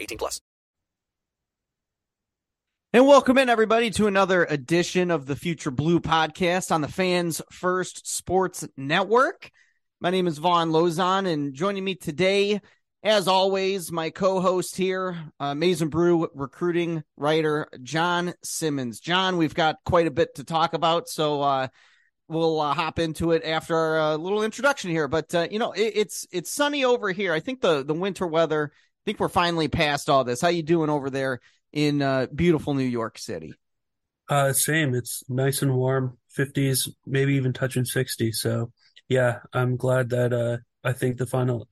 18 plus. And welcome in everybody to another edition of the Future Blue podcast on the Fans First Sports Network. My name is Von Lozon and joining me today as always, my co-host here, uh, Maize n Brew recruiting writer Jon Simmons. Jon, we've got quite a bit to talk about, so uh, we'll uh, hop into it after our uh, little introduction here. But uh, you know, it, it's it's sunny over here. I think the the winter weather. I think we're finally past all this. How you doing over there in uh, beautiful New York City? Uh, same. It's nice and warm, fifties, maybe even touching sixty. So, yeah, I'm glad that uh, I think the final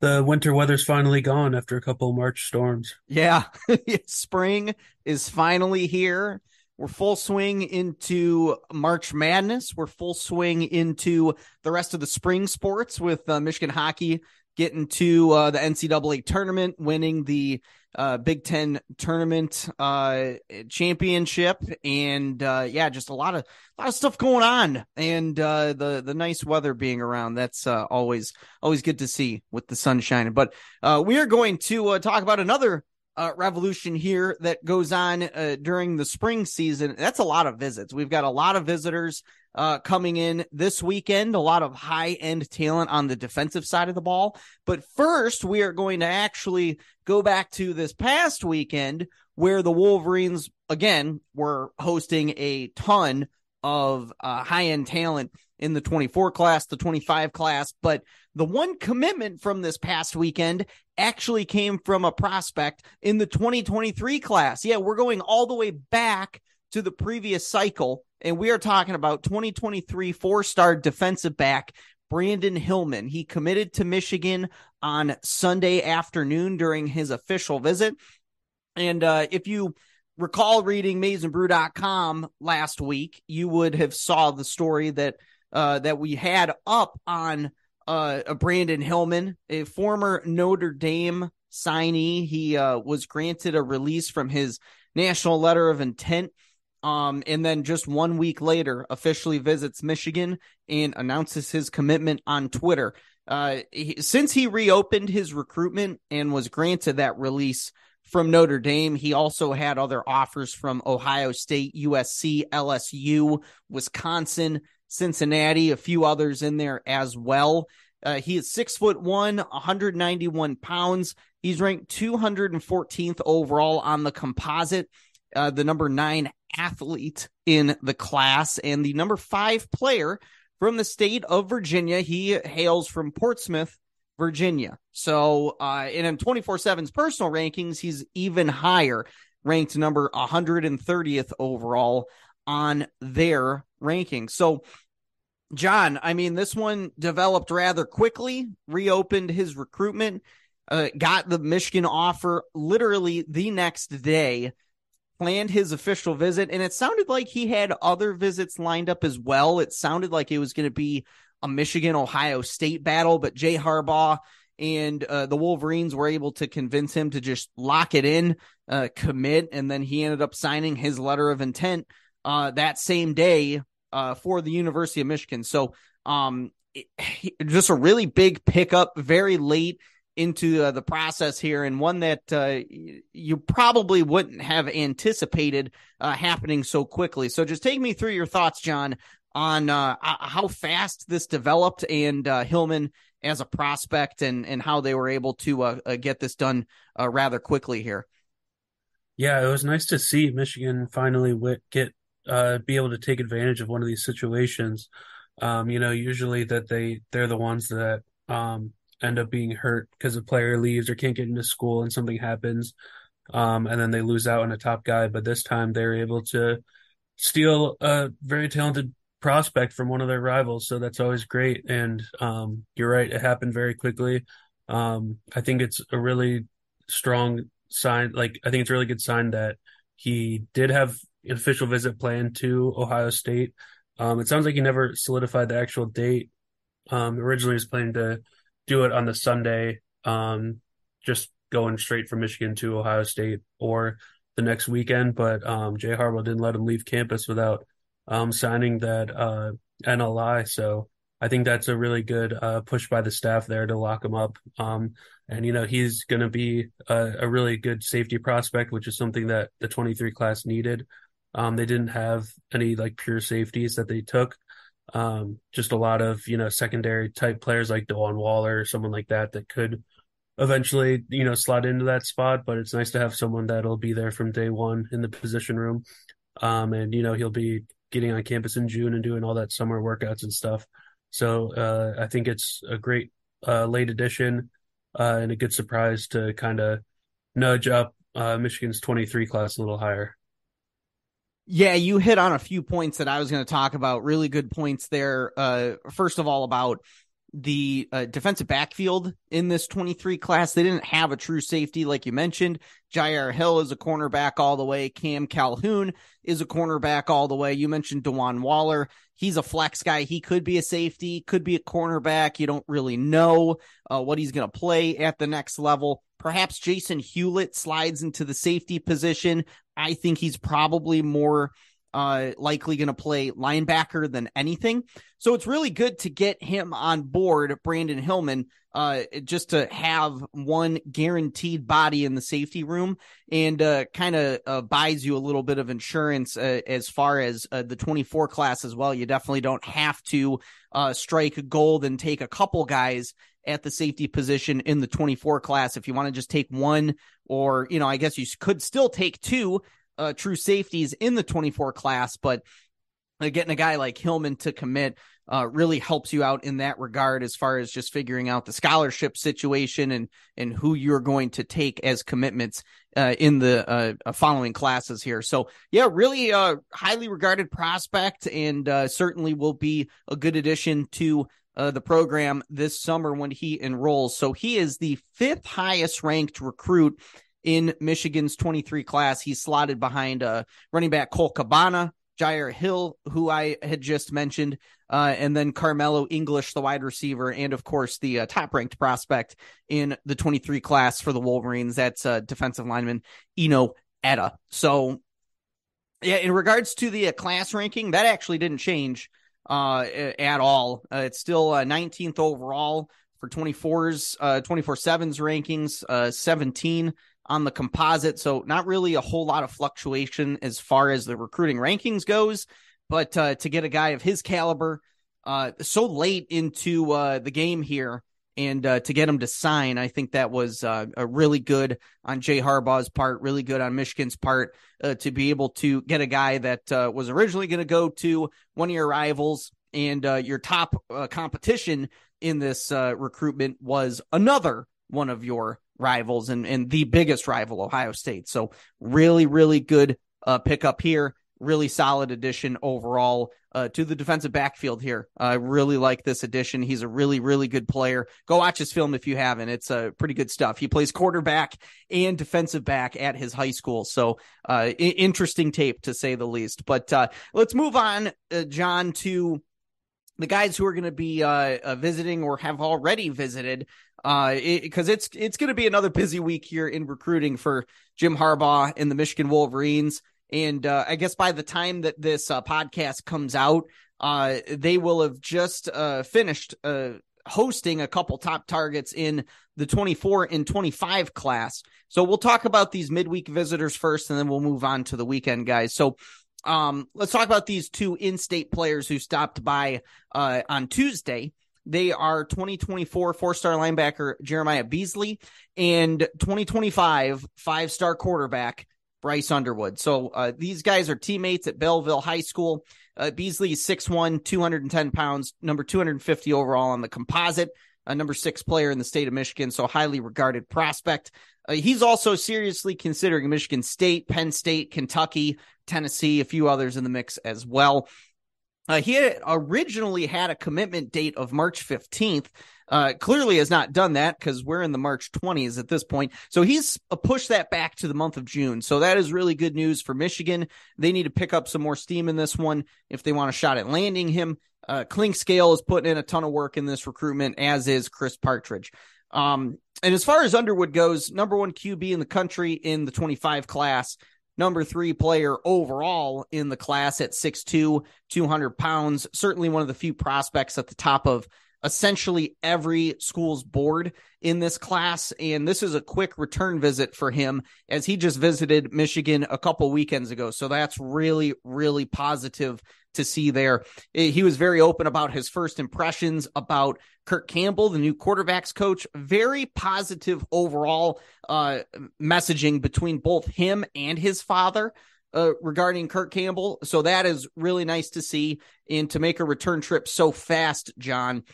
the winter weather's finally gone after a couple March storms. Yeah, spring is finally here. We're full swing into March Madness. We're full swing into the rest of the spring sports with uh, Michigan hockey getting to uh, the NCAA tournament, winning the uh, Big Ten tournament uh, championship, and uh, yeah, just a lot of a lot of stuff going on, and uh, the the nice weather being around. That's uh, always always good to see with the sun shining. But uh, we are going to talk about another uh, revolution here that goes on during the spring season. That's a lot of visits. We've got a lot of visitors uh, coming in this weekend, a lot of high end talent on the defensive side of the ball. But first, we are going to actually go back to this past weekend where the Wolverines, again, were hosting a ton of uh, high end talent in the 24 class, the 25 class. But the one commitment from this past weekend actually came from a prospect in the 2023 class. Yeah, we're going all the way back to the previous cycle. And we are talking about 2023 four star defensive back Brandyn Hillman. He committed to Michigan on Sunday afternoon during his official visit. And uh, if you recall reading maizenbrew.com last week, you would have saw the story that uh, that we had up on uh, Brandyn Hillman, a former Notre Dame signee. He uh, was granted a release from his national letter of intent. Um, and then just one week later, officially visits Michigan and announces his commitment on Twitter. Uh, he, since he reopened his recruitment and was granted that release from Notre Dame, he also had other offers from Ohio State, USC, LSU, Wisconsin, Cincinnati, a few others in there as well. Uh, he is six foot one, 191 pounds. He's ranked 214th overall on the composite, uh, the number nine athlete in the class, and the number five player from the state of Virginia. He hails from Portsmouth, Virginia. So, uh, and in 24 7's personal rankings, he's even higher, ranked number 130th overall on their rankings. So, Jon, I mean, this one developed rather quickly, reopened his recruitment, uh, got the Michigan offer literally the next day, planned his official visit, and it sounded like he had other visits lined up as well. It sounded like it was going to be a Michigan Ohio State battle, but Jay Harbaugh and uh, the Wolverines were able to convince him to just lock it in, uh, commit, and then he ended up signing his letter of intent uh, that same day uh, for the University of Michigan. So, um, it, just a really big pickup, very late into uh, the process here, and one that uh, you probably wouldn't have anticipated uh, happening so quickly. So, just take me through your thoughts, Jon, on uh, how fast this developed and uh, Hillman as a prospect, and and how they were able to uh, get this done rather quickly here. Yeah, it was nice to see Michigan finally get be able to take advantage of one of these situations. Um, you know, usually that they they're the ones that um, end up being hurt because a player leaves or can't get into school and something happens, um, and then they lose out on a top guy. But this time they're able to steal a very talented prospect from one of their rivals, so that's always great. And um, you're right, it happened very quickly. Um, I think it's a really strong sign. Like I think it's a really good sign that he did have an official visit planned to Ohio State. Um, it sounds like he never solidified the actual date. Um, originally, he was planning to do it on the Sunday, um, just going straight from Michigan to Ohio State or the next weekend. But um, Jay Harbaugh didn't let him leave campus without um, signing that uh, NLI. So I think that's a really good uh, push by the staff there to lock him up. Um, and you know he's going to be a, a, really good safety prospect, which is something that the 23 class needed. Um, they didn't have any like pure safeties that they took. Um, just a lot of you know secondary type players like Dewan Waller or someone like that that could eventually you know slot into that spot. But it's nice to have someone that'll be there from day one in the position room. Um, and you know he'll be getting on campus in June and doing all that summer workouts and stuff. So uh, I think it's a great uh, late addition uh, and a good surprise to kind of nudge up uh, Michigan's 23 class a little higher. Yeah, you hit on a few points that I was going to talk about. Really good points there. Uh, first of all, about the uh, defensive backfield in this 23 class. They didn't have a true safety, like you mentioned. Jyaire Hill is a cornerback all the way. Cam Calhoun is a cornerback all the way. You mentioned Dewan Waller. He's a flex guy. He could be a safety, could be a cornerback. You don't really know uh, what he's going to play at the next level. Perhaps Jason Hewlett slides into the safety position. I think he's probably more uh, likely going to play linebacker than anything. So it's really good to get him on board, Brandyn Hillman, uh, just to have one guaranteed body in the safety room and uh, kind of uh, buys you a little bit of insurance uh, as far as uh, the 24 class as well. You definitely don't have to uh, strike gold and take a couple guys at the safety position in the 24 class. If you want to just take one, or, you know, I guess you could still take two uh, true safeties in the 24 class, but uh, getting a guy like Hillman to commit uh, really helps you out in that regard as far as just figuring out the scholarship situation and and who you're going to take as commitments uh, in the uh, uh following classes here. So yeah, really uh, highly regarded prospect and certainly will be a good addition to the program this summer when he enrolls. So he is the fifth highest ranked recruit in Michigan's 23 class. He's slotted behind uh, running back Cole Cabana, Jyaire Hill, who I had just mentioned, uh, and then Karmello English, the wide receiver, and of course the uh, top ranked prospect in the 23 class for the Wolverines. That's uh, defensive lineman Enow Etta. So, yeah, in regards to the uh, class ranking, that actually didn't change uh, at all. Uh, it's still 19th overall for 24s, 24 7's rankings, 17 on the composite. So not really a whole lot of fluctuation as far as the recruiting rankings goes, but uh, to get a guy of his caliber uh, so late into uh, the game here and uh, to get him to sign, I think that was uh, a really good on Jay Harbaugh's part, really good on Michigan's part uh, to be able to get a guy that was originally going to go to one of your rivals and uh, your top uh, competition in this uh, recruitment was another one of your rivals and, and the biggest rival, Ohio State. So really, really good uh, pickup here. Really solid addition overall uh, to the defensive backfield here. I really like this addition. He's a really, really good player. Go watch his film if you haven't. It's uh, pretty good stuff. He plays quarterback and defensive back at his high school. So uh, I- interesting tape to say the least. But uh, let's move on, uh, Jon, to the guys who are going to be uh, uh, visiting or have already visited because it, it's it's going to be another busy week here in recruiting for Jim Harbaugh and the Michigan Wolverines. And uh, I guess by the time that this uh, podcast comes out, uh, they will have just uh, finished uh, hosting a couple top targets in the 24 and 25 class. So we'll talk about these midweek visitors first, and then we'll move on to the weekend guys. So um, let's talk about these two in-state players who stopped by uh, on Tuesday. They are 2024 four-star linebacker Jeremiah Beasley and 2025 five-star quarterback Bryce Underwood. So uh, these guys are teammates at Belleville High School. Uh, Beasley is 6'1", 210 pounds, number 250 overall on the composite, a number six player in the state of Michigan, so highly regarded prospect. Uh, he's also seriously considering Michigan State, Penn State, Kentucky, Tennessee, a few others in the mix as well. Uh, he had originally had a commitment date of March 15th. Uh, clearly has not done that because we're in the March 20s at this point. So he's uh, pushed that back to the month of June. So that is really good news for Michigan. They need to pick up some more steam in this one if they want a shot at landing him. Uh, Clinkscale is putting in a ton of work in this recruitment, as is Chris Partridge. Um, and as far as Underwood goes, number one QB in the country in the 25 class, number three player overall in the class at 6'2, 200 pounds. Certainly one of the few prospects at the top of essentially every school's board in this class. And this is a quick return visit for him as he just visited Michigan a couple weekends ago. So that's really, really positive to see there. He was very open about his first impressions about Kirk Campbell, the new quarterbacks coach. Very positive overall uh, messaging between both him and his father. Uh, regarding Kirk Campbell. So that is really nice to see. And to make a return trip so fast, Jon,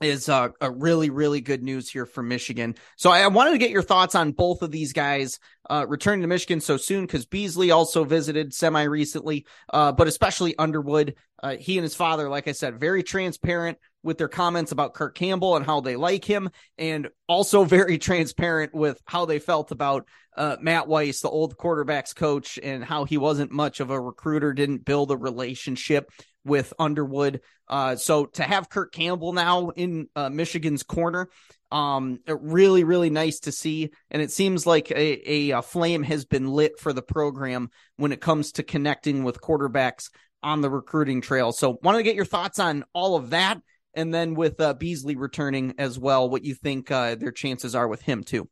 is uh, a really, really good news here for Michigan. So I wanted to get your thoughts on both of these guys uh, returning to Michigan so soon because Beasley also visited semi recently, uh, but especially Underwood. Uh, he and his father, like I said, very transparent with their comments about Kirk Campbell and how they like him, and also very transparent with how they felt about uh, Matt Weiss, the old quarterbacks coach, and how he wasn't much of a recruiter, didn't build a relationship with Underwood. Uh, so to have Kirk Campbell now in uh, Michigan's corner, um, really, really nice to see. And it seems like a, a, a, flame has been lit for the program when it comes to connecting with quarterbacks on the recruiting trail. So wanted to get your thoughts on all of that. And then with uh, Beasley returning as well, what you think uh, their chances are with him too.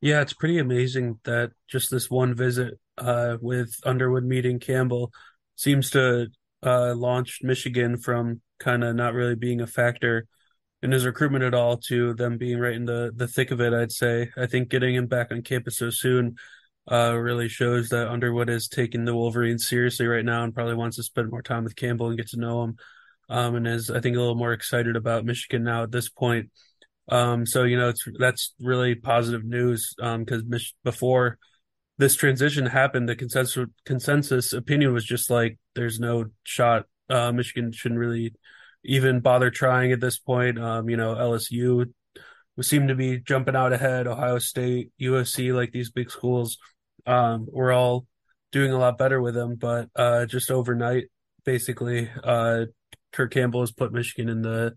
Yeah, it's pretty amazing that just this one visit uh, with Underwood meeting Campbell seems to uh, launched Michigan from kind of not really being a factor in his recruitment at all to them being right in the, the thick of it, I'd say. I think getting him back on campus so soon uh, really shows that Underwood is taking the Wolverines seriously right now and probably wants to spend more time with Campbell and get to know him. Um, and is, I think, a little more excited about Michigan now at this point. Um, so, you know, it's, that's really positive news because um, before this transition happened, the consensus consensus opinion was just like there's no shot. Uh, Michigan shouldn't really even bother trying at this point. Um, you know, LSU seem to be jumping out ahead. Ohio State, USC, like these big schools, um, we're all doing a lot better with them. But uh, just overnight, basically, uh, Kirk Campbell has put Michigan in the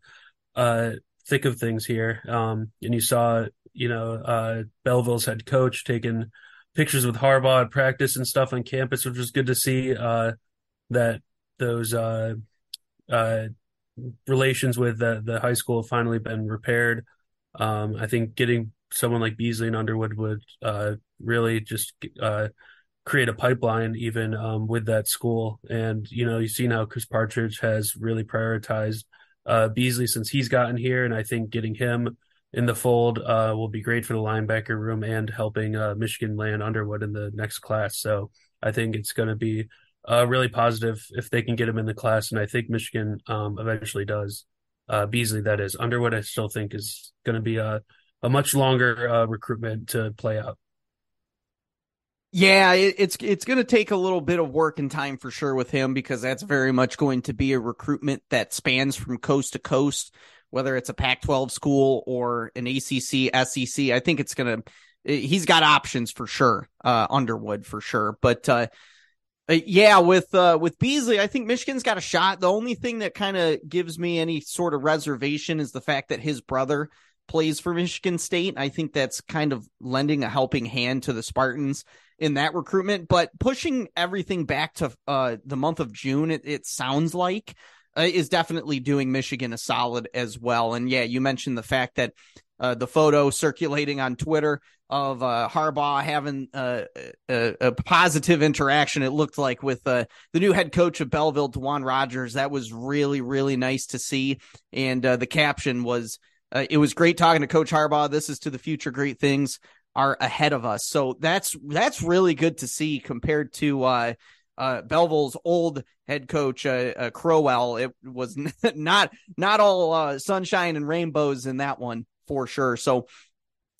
uh, thick of things here. Um, and you saw, you know, uh, Belleville's head coach taking pictures with Harbaugh at practice and stuff on campus, which was good to see. Uh, that those uh, uh, relations with the, the high school have finally been repaired. Um, I think getting someone like Beasley and Underwood would uh, really just uh, create a pipeline even um, with that school. And you know, you've seen how Chris Partridge has really prioritized uh, Beasley since he's gotten here, and I think getting him in the fold uh, will be great for the linebacker room and helping uh, Michigan land Underwood in the next class. So I think it's going to be uh, really positive if they can get him in the class, and I think Michigan um, eventually does. Uh, Beasley, that is. Underwood, I still think is going to be a a much longer uh, recruitment to play out. Yeah, it, it's it's going to take a little bit of work and time for sure with him because that's very much going to be a recruitment that spans from coast to coast, whether it's a Pac-12 school or an ACC, SEC. I think it's going to he's got options for sure, uh, Underwood for sure, but uh, yeah, with uh, with Beasley, I think Michigan's got a shot. The only thing that kind of gives me any sort of reservation is the fact that his brother plays for Michigan State. I think that's kind of lending a helping hand to the Spartans in that recruitment. But pushing everything back to uh, the month of June, it, it sounds like uh, is definitely doing Michigan a solid as well. And yeah, you mentioned the fact that uh, the photo circulating on Twitter of uh, Harbaugh having uh, a, a, positive interaction. It looked like with uh, the new head coach of Belleville, D'Wan Rogers. That was really really nice to see. And uh, the caption was, uh, "It was great talking to Coach Harbaugh. This is to the future. Great things are ahead of us." So that's that's really good to see compared to. Uh, Belleville's old head coach uh Crowell, it was not not all uh sunshine and rainbows in that one for sure. So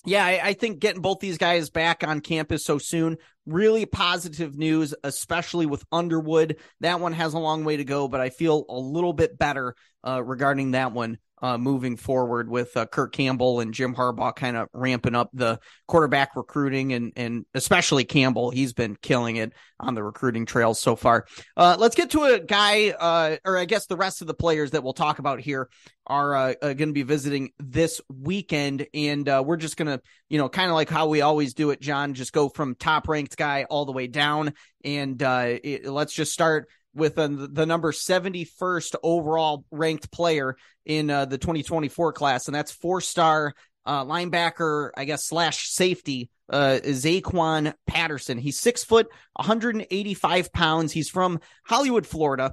yeah, I, I, think getting both these guys back on campus so soon, really positive news, especially with Underwood. That one has a long way to go, but I feel a little bit better uh, regarding that one uh, moving forward with uh, Kirk Campbell and Jim Harbaugh kind of ramping up the quarterback recruiting and and especially Campbell. He's been killing it on the recruiting trails so far. Uh, let's get to a guy, uh, or I guess the rest of the players that we'll talk about here are uh, uh, going to be visiting this weekend, and we're just going to, you know, kind of like how we always do it, Jon, just go from top ranked guy all the way down, and it, let's just start with uh, the number 71st overall ranked player in uh, the 2024 class, and that's four star uh, linebacker, I guess, slash safety, uh, Zaquan Patterson. He's six foot, 185 pounds. He's from Hollywood, Florida.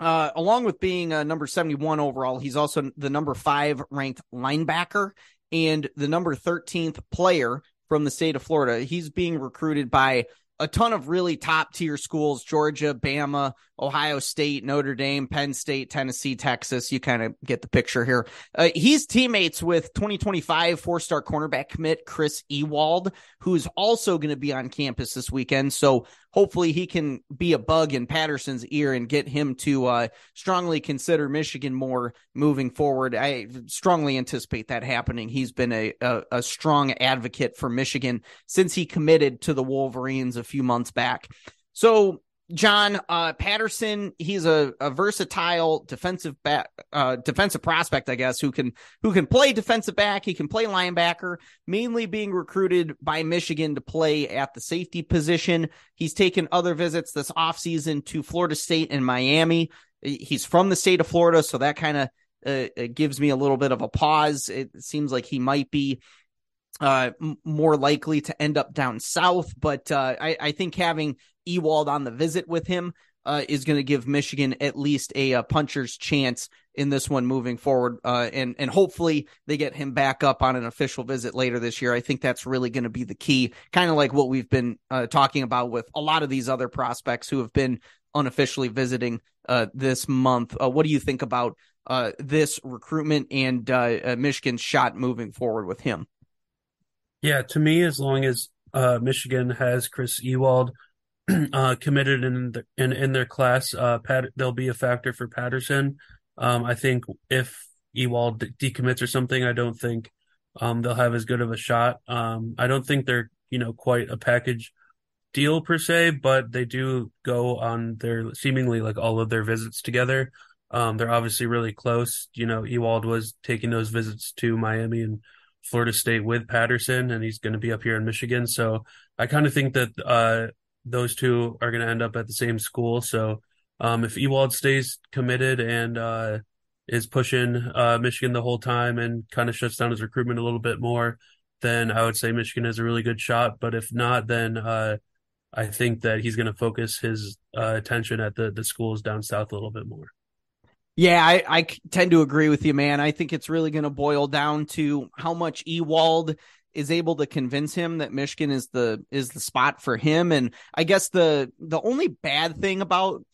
Uh, along with being uh, number 71 overall, he's also the number five ranked linebacker and the number 13th player from the state of Florida. He's being recruited by a ton of really top tier schools Georgia, Bama, Ohio State, Notre Dame, Penn State, Tennessee, Texas. You kind of get the picture here. Uh, he's teammates with 2025 four star cornerback commit Chris Ewald, who's also going to be on campus this weekend. So hopefully he can be a bug in Patterson's ear and get him to uh, strongly consider Michigan more moving forward. I strongly anticipate that happening. He's been a, a, a strong advocate for Michigan since he committed to the Wolverines a few months back. So Jon uh, Patterson, he's a, a versatile defensive back, uh, defensive prospect, I guess, who can who can play defensive back. He can play linebacker. Mainly being recruited by Michigan to play at the safety position. He's taken other visits this offseason to Florida State and Miami. He's from the state of Florida, so that kind of uh, gives me a little bit of a pause. It seems like he might be uh, more likely to end up down south. But uh, I, I, think having Ewald on the visit with him uh, is going to give Michigan at least a, a, puncher's chance in this one moving forward. Uh, and and hopefully they get him back up on an official visit later this year. I think that's really going to be the key, kind of like what we've been uh, talking about with a lot of these other prospects who have been unofficially visiting uh, this month. what do you think about this recruitment and Michigan's shot moving forward with him? Yeah, to me, as long as uh, Michigan has Chris Ewald uh, committed in, the, in in their class, uh, Pat, there'll be a factor for Patterson. Um, I think if Ewald de- decommits or something, I don't think um, they'll have as good of a shot. Um, I don't think they're you know quite a package deal per se, but they do go on their seemingly like all of their visits together. Um, they're obviously really close. You know, Ewald was taking those visits to Miami and Florida State with Patterson, and he's going to be up here in Michigan. So I kind of think that uh, those two are going to end up at the same school. So um, if Ewald stays committed and uh, is pushing uh, Michigan the whole time and kind of shuts down his recruitment a little bit more, then I would say Michigan has a really good shot. But if not, then uh, I think that he's going to focus his uh, attention at the the schools down south a little bit more. Yeah, I, I tend to agree with you, man. I think it's really going to boil down to how much Ewald is able to convince him that Michigan is the is the spot for him. And I guess the the only bad thing about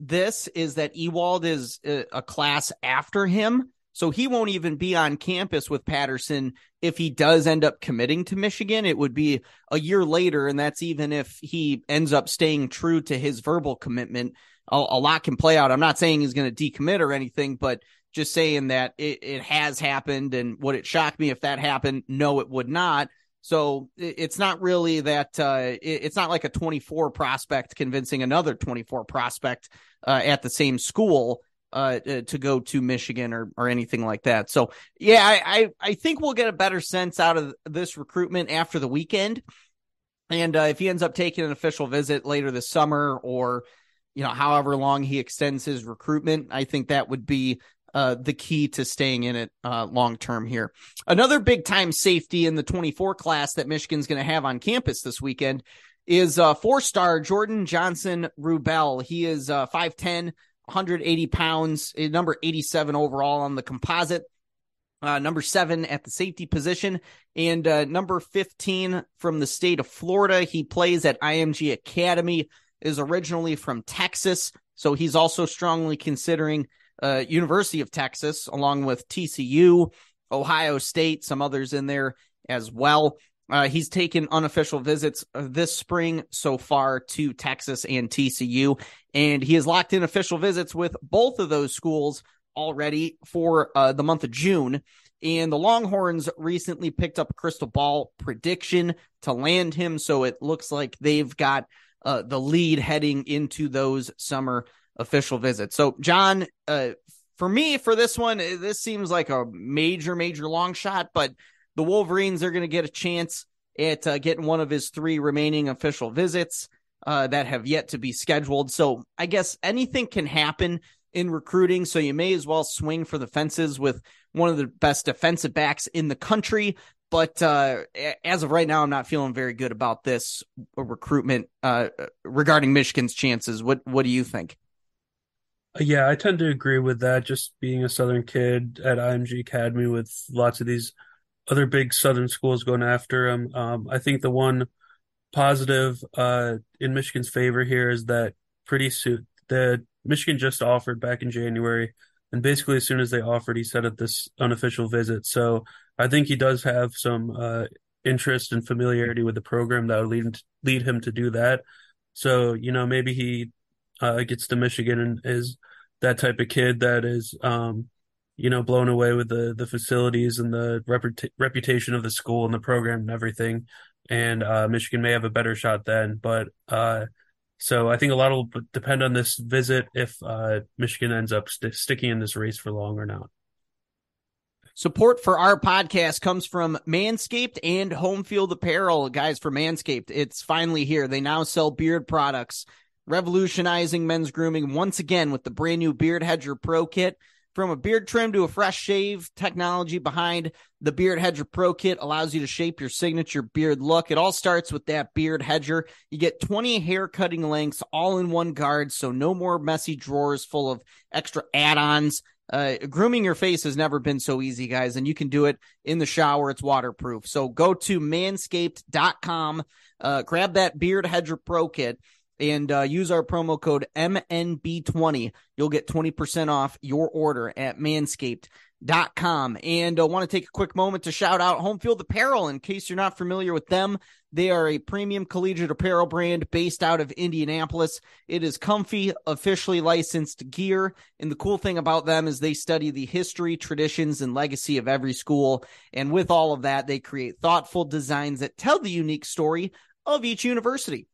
this is that Ewald is a, a class after him. So he won't even be on campus with Patterson if he does end up committing to Michigan. It would be a year later, and that's even if he ends up staying true to his verbal commitment. A, a lot can play out. I'm not saying he's going to decommit or anything, but just saying that it, it has happened. And would it shock me if that happened? No, it would not. So it's not really that uh, it's not like a 24 prospect convincing another 24 prospect uh, at the same school uh, uh, to go to Michigan or or anything like that. So yeah, I, I, I think we'll get a better sense out of this recruitment after the weekend. And uh, if he ends up taking an official visit later this summer or you know however long he extends his recruitment, I think that would be uh, the key to staying in it uh, long term here. Another big time safety in the 24 class that Michigan's going to have on campus this weekend is uh, four star Jordan Johnson Rubel. He is uh, 5'10, 180 pounds, number 87 overall on the composite. Uh, number seven at the safety position, and uh, number 15 from the state of Florida. He plays at IMG Academy, is originally from Texas, so he's also strongly considering uh, University of Texas, along with TCU, Ohio State, some others in there as well. Uh, he's taken unofficial visits uh, this spring so far to Texas and TCU, and he has locked in official visits with both of those schools already for uh, the month of June. And the Longhorns recently picked up a crystal ball prediction to land him, so it looks like they've got uh, the lead heading into those summer official visits. So, Jon, uh, for me, for this one, eh, this seems like a major, major long shot, but the Wolverines are going to get a chance at uh, getting one of his three remaining official visits uh, that have yet to be scheduled. So, I guess anything can happen in recruiting. So, you may as well swing for the fences with one of the best defensive backs in the country. But uh, as of right now, I'm not feeling very good about this recruitment uh, regarding Michigan's chances. What What do you think? Yeah, I tend to agree with that. Just being a Southern kid at IMG Academy with lots of these other big Southern schools going after him. Um, I think the one positive uh, in Michigan's favor here is that pretty soon the Michigan just offered back in January, and basically as soon as they offered, he set up this unofficial visit. So I think he does have some uh, interest and familiarity with the program that would lead lead him to do that. So you know maybe he uh, gets to Michigan and is that type of kid that is, um, you know, blown away with the the facilities and the reputa- reputation of the school and the program and everything. And uh, Michigan may have a better shot then, but uh, so I think a lot will depend on this visit if uh, Michigan ends up st- sticking in this race for long or not. Support for our podcast comes from Manscaped and Homefield Apparel. Guys, for Manscaped, it's finally here. They now sell beard products revolutionizing men's grooming once again with the brand new Beard Hedger Pro Kit. From a beard trim to a fresh shave, technology behind the Beard Hedger Pro Kit allows you to shape your signature beard look. It all starts with that Beard Hedger. You get 20 hair cutting lengths all in one guard, so no more messy drawers full of extra add ons. Uh, grooming your face has never been so easy, guys, and you can do it in the shower. It's waterproof. So go to manscaped.com, uh, grab that Beard Hedger Pro Kit and uh, use our promo code MNB20. You'll get 20% off your order at manscaped.com. And I uh, want to take a quick moment to shout out Homefield Apparel in case you're not familiar with them. They are a premium collegiate apparel brand based out of Indianapolis. It is comfy, officially licensed gear. And the cool thing about them is they study the history, traditions, and legacy of every school. And with all of that, they create thoughtful designs that tell the unique story of each university.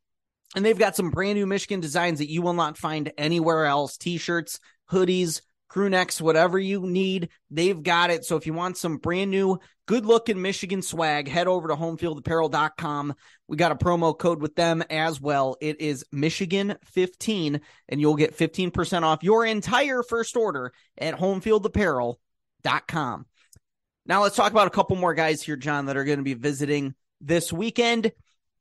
And they've got some brand new Michigan designs that you will not find anywhere else t shirts, hoodies, crew necks, whatever you need. They've got it. So if you want some brand new, good looking Michigan swag, head over to homefieldapparel.com. We got a promo code with them as well. It is Michigan15, and you'll get 15% off your entire first order at homefieldapparel.com. Now let's talk about a couple more guys here, Jon, that are going to be visiting this weekend.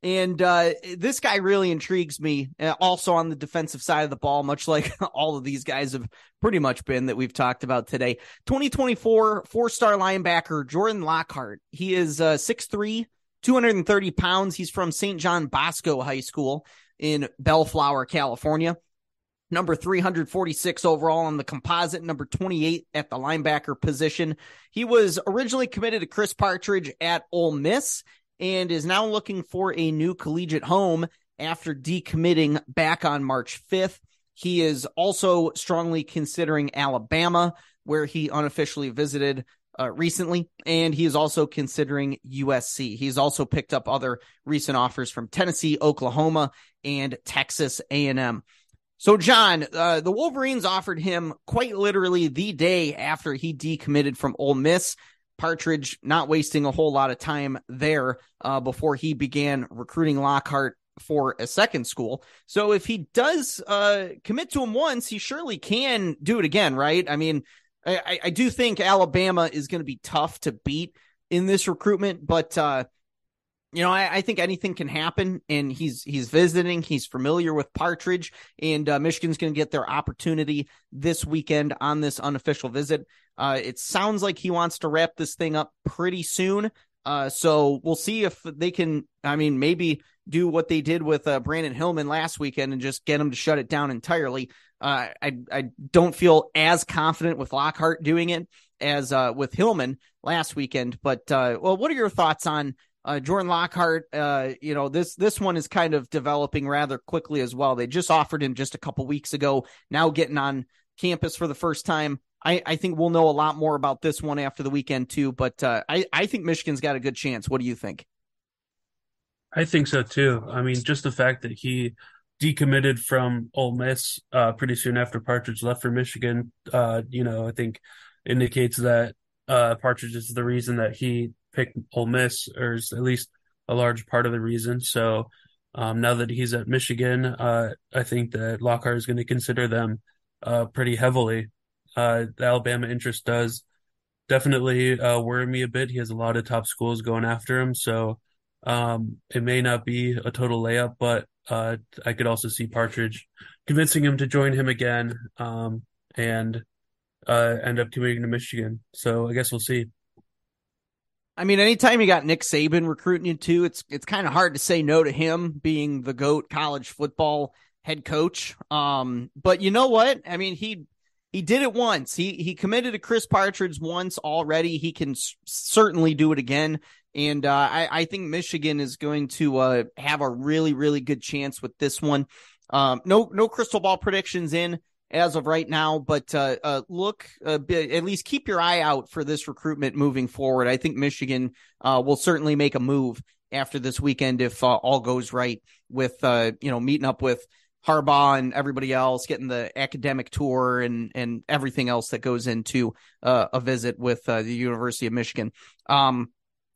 And uh, this guy really intrigues me. Uh, also on the defensive side of the ball, much like all of these guys have pretty much been that we've talked about today. 2024 four star linebacker Jordan Lockhart. He is uh, 6'3, 230 pounds. He's from St. John Bosco High School in Bellflower, California. Number 346 overall on the composite, number 28 at the linebacker position. He was originally committed to Chris Partridge at Ole Miss and is now looking for a new collegiate home after decommitting back on March 5th. He is also strongly considering Alabama, where he unofficially visited uh, recently, and he is also considering USC. He's also picked up other recent offers from Tennessee, Oklahoma, and Texas A&M. So, Jon, uh, the Wolverines offered him quite literally the day after he decommitted from Ole Miss. Partridge not wasting a whole lot of time there uh, before he began recruiting Lockhart for a second school. So if he does uh, commit to him once, he surely can do it again, right? I mean, I, I do think Alabama is going to be tough to beat in this recruitment, but uh, you know, I, I, think anything can happen, and he's he's visiting. He's familiar with Partridge, and uh, Michigan's going to get their opportunity this weekend on this unofficial visit. Uh, it sounds like he wants to wrap this thing up pretty soon. Uh, so we'll see if they can. I mean, maybe do what they did with uh, Brandyn Hillman last weekend and just get him to shut it down entirely. Uh, I I don't feel as confident with Lockhart doing it as uh, with Hillman last weekend. But well, what are your thoughts on uh, Jordan Lockhart, uh, you know, this this one is kind of developing rather quickly as well. They just offered him just a couple weeks ago. Now getting on campus for the first time. I, I think we'll know a lot more about this one after the weekend too. But uh, I I think Michigan's got a good chance. What do you think? I think so too. I mean, just the fact that he decommitted from Ole Miss uh, pretty soon after Partridge left for Michigan, uh, you know, I think indicates that uh, Partridge is the reason that he pick Ole Miss, or is at least a large part of the reason. So um, now that he's at Michigan, uh, I think that Lockhart is going to consider them uh, pretty heavily. Uh, the Alabama interest does definitely uh, worry me a bit. He has a lot of top schools going after him, so um, it may not be a total layup, but uh, I could also see Partridge convincing him to join him again um, and uh, end up committing to Michigan. So I guess we'll see. I mean, anytime you got Nick Saban recruiting you too, it's it's kind of hard to say no to him being the goat college football head coach. Um, but you know what? I mean, he he did it once. He he committed to Chris Partridge once already. He can s- certainly do it again. And uh, I, I think Michigan is going to uh, have a really, really good chance with this one. Um, no, no crystal ball predictions in as of right now, but uh, uh, look, uh, at least keep your eye out for this recruitment moving forward. I think Michigan uh, will certainly make a move after this weekend if uh, all goes right with uh, you know meeting up with Harbaugh and everybody else, getting the academic tour and and everything else that goes into a visit with the University of Michigan. Um,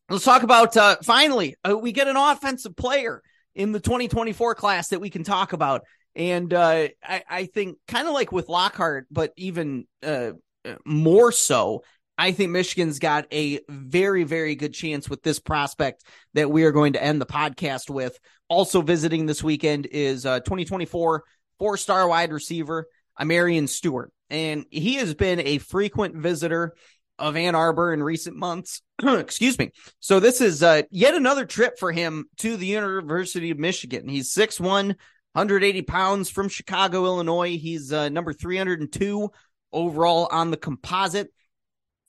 let's talk about finally we get an offensive player in the 2024 class that we can talk about. And uh, I, I think kind of like with Lockhart, but even uh, more so, I think Michigan's got a very, very good chance with this prospect that we are going to end the podcast with. Also visiting this weekend is uh, 2024 four star wide receiver, Amarian Stewart. And he has been a frequent visitor of Ann Arbor in recent months. Excuse me. So this is uh, yet another trip for him to the University of Michigan. He's 6'1, 180 pounds from Chicago, Illinois. He's uh, number 302 overall on the composite.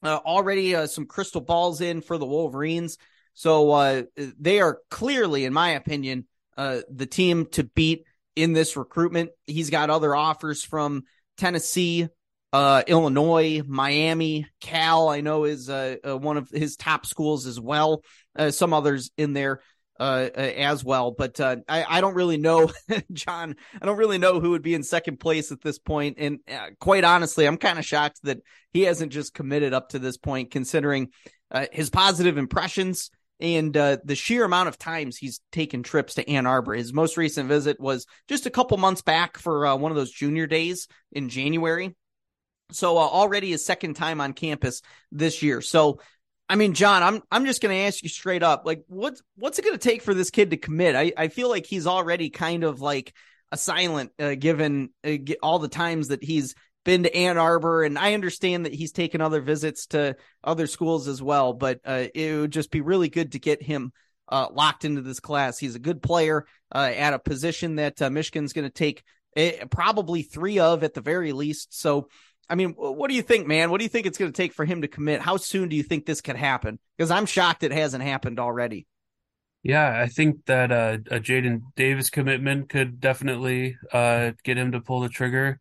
Uh, already uh, some crystal balls in for the Wolverines. So uh, they are clearly, in my opinion, uh, the team to beat in this recruitment. He's got other offers from Tennessee, uh, Illinois, Miami, Cal. I know is one of his top schools as well. some others in there uh, uh, as well. But uh, I, I don't really know, Jon. I don't really know who would be in second place at this point. And uh, quite honestly, I'm kind of shocked that he hasn't just committed up to this point, considering uh, his positive impressions and uh, the sheer amount of times he's taken trips to Ann Arbor. His most recent visit was just a couple months back for one of those junior days in January. So uh, already his second time on campus this year. So I mean, Jon, I'm I'm just going to ask you straight up, like, what's what's it going to take for this kid to commit? I I feel like he's already kind of like a silent, uh, given uh, all the times that he's been to Ann Arbor, and I understand that he's taken other visits to other schools as well. But uh, it would just be really good to get him uh, locked into this class. He's a good player uh, at a position that uh, Michigan's going to take eh, probably three of at the very least. So I mean, what do you think, man? What do you think it's going to take for him to commit? How soon do you think this could happen? Because I'm shocked it hasn't happened already. Yeah, I think that uh, a Jaden Davis commitment could definitely uh, get him to pull the trigger.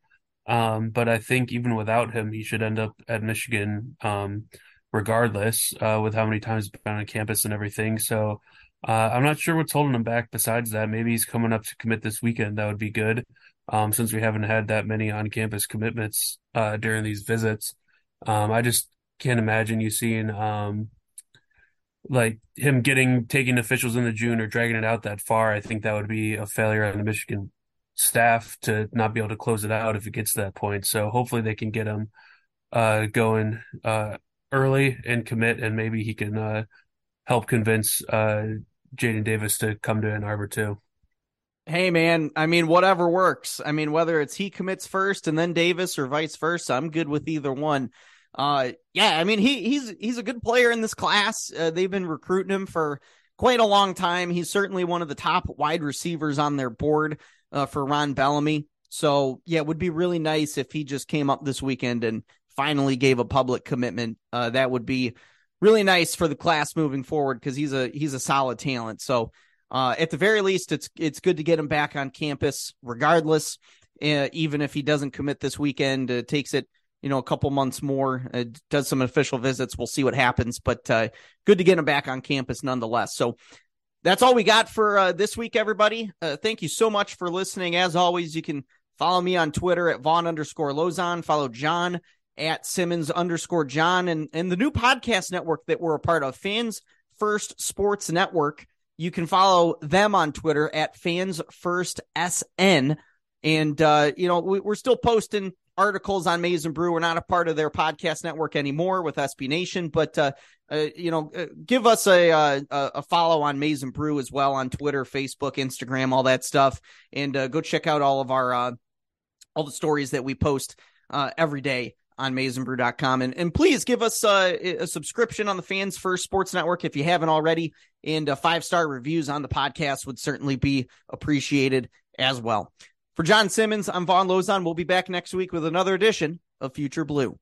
Um, but I think even without him, he should end up at Michigan, um, regardless, uh, with how many times he's been on campus and everything. So uh, I'm not sure what's holding him back besides that. Maybe he's coming up to commit this weekend. That would be good um, since we haven't had that many on campus commitments uh, during these visits. Um, I just can't imagine you seeing um, like him getting taking officials in the June or dragging it out that far. I think that would be a failure on the Michigan staff to not be able to close it out if it gets to that point. So hopefully they can get him uh, going uh, early and commit, and maybe he can uh, help convince uh, Jaden Davis to come to Ann Arbor too. Hey man, I mean whatever works. I mean whether it's he commits first and then Davis or vice versa, I'm good with either one. Uh yeah, I mean he he's he's a good player in this class. Uh, they've been recruiting him for quite a long time. He's certainly one of the top wide receivers on their board uh, for Ron Bellamy. So yeah, it would be really nice if he just came up this weekend and finally gave a public commitment. Uh, that would be really nice for the class moving forward because he's a he's a solid talent. So uh, at the very least, it's it's good to get him back on campus, regardless. Uh, even if he doesn't commit this weekend, uh, takes it you know a couple months more, uh, does some official visits. We'll see what happens, but uh, good to get him back on campus nonetheless. So that's all we got for uh, this week, everybody. thank you so much for listening. As always, you can follow me on Twitter at Von underscore Lozon. Follow Jon at Simmons underscore Jon and and the new podcast network that we're a part of, Fans First Sports Network. You can follow them on Twitter at Fans First SN. And, uh, you know, we, are still posting articles on Maize n Brew. We're not a part of their podcast network anymore with SB Nation, but, uh, uh, you know, uh, give us a, uh, a follow on Maize n Brew as well on Twitter, Facebook, Instagram, all that stuff. And uh, go check out all of our, all the stories that we post every day on maizenbrew.com. And, and please give us uh, a subscription on the Fans First Sports Network if you haven't already. And uh, five star reviews on the podcast would certainly be appreciated as well. For Jon Simmons, I'm Von Lozon. We'll be back next week with another edition of Future Blue.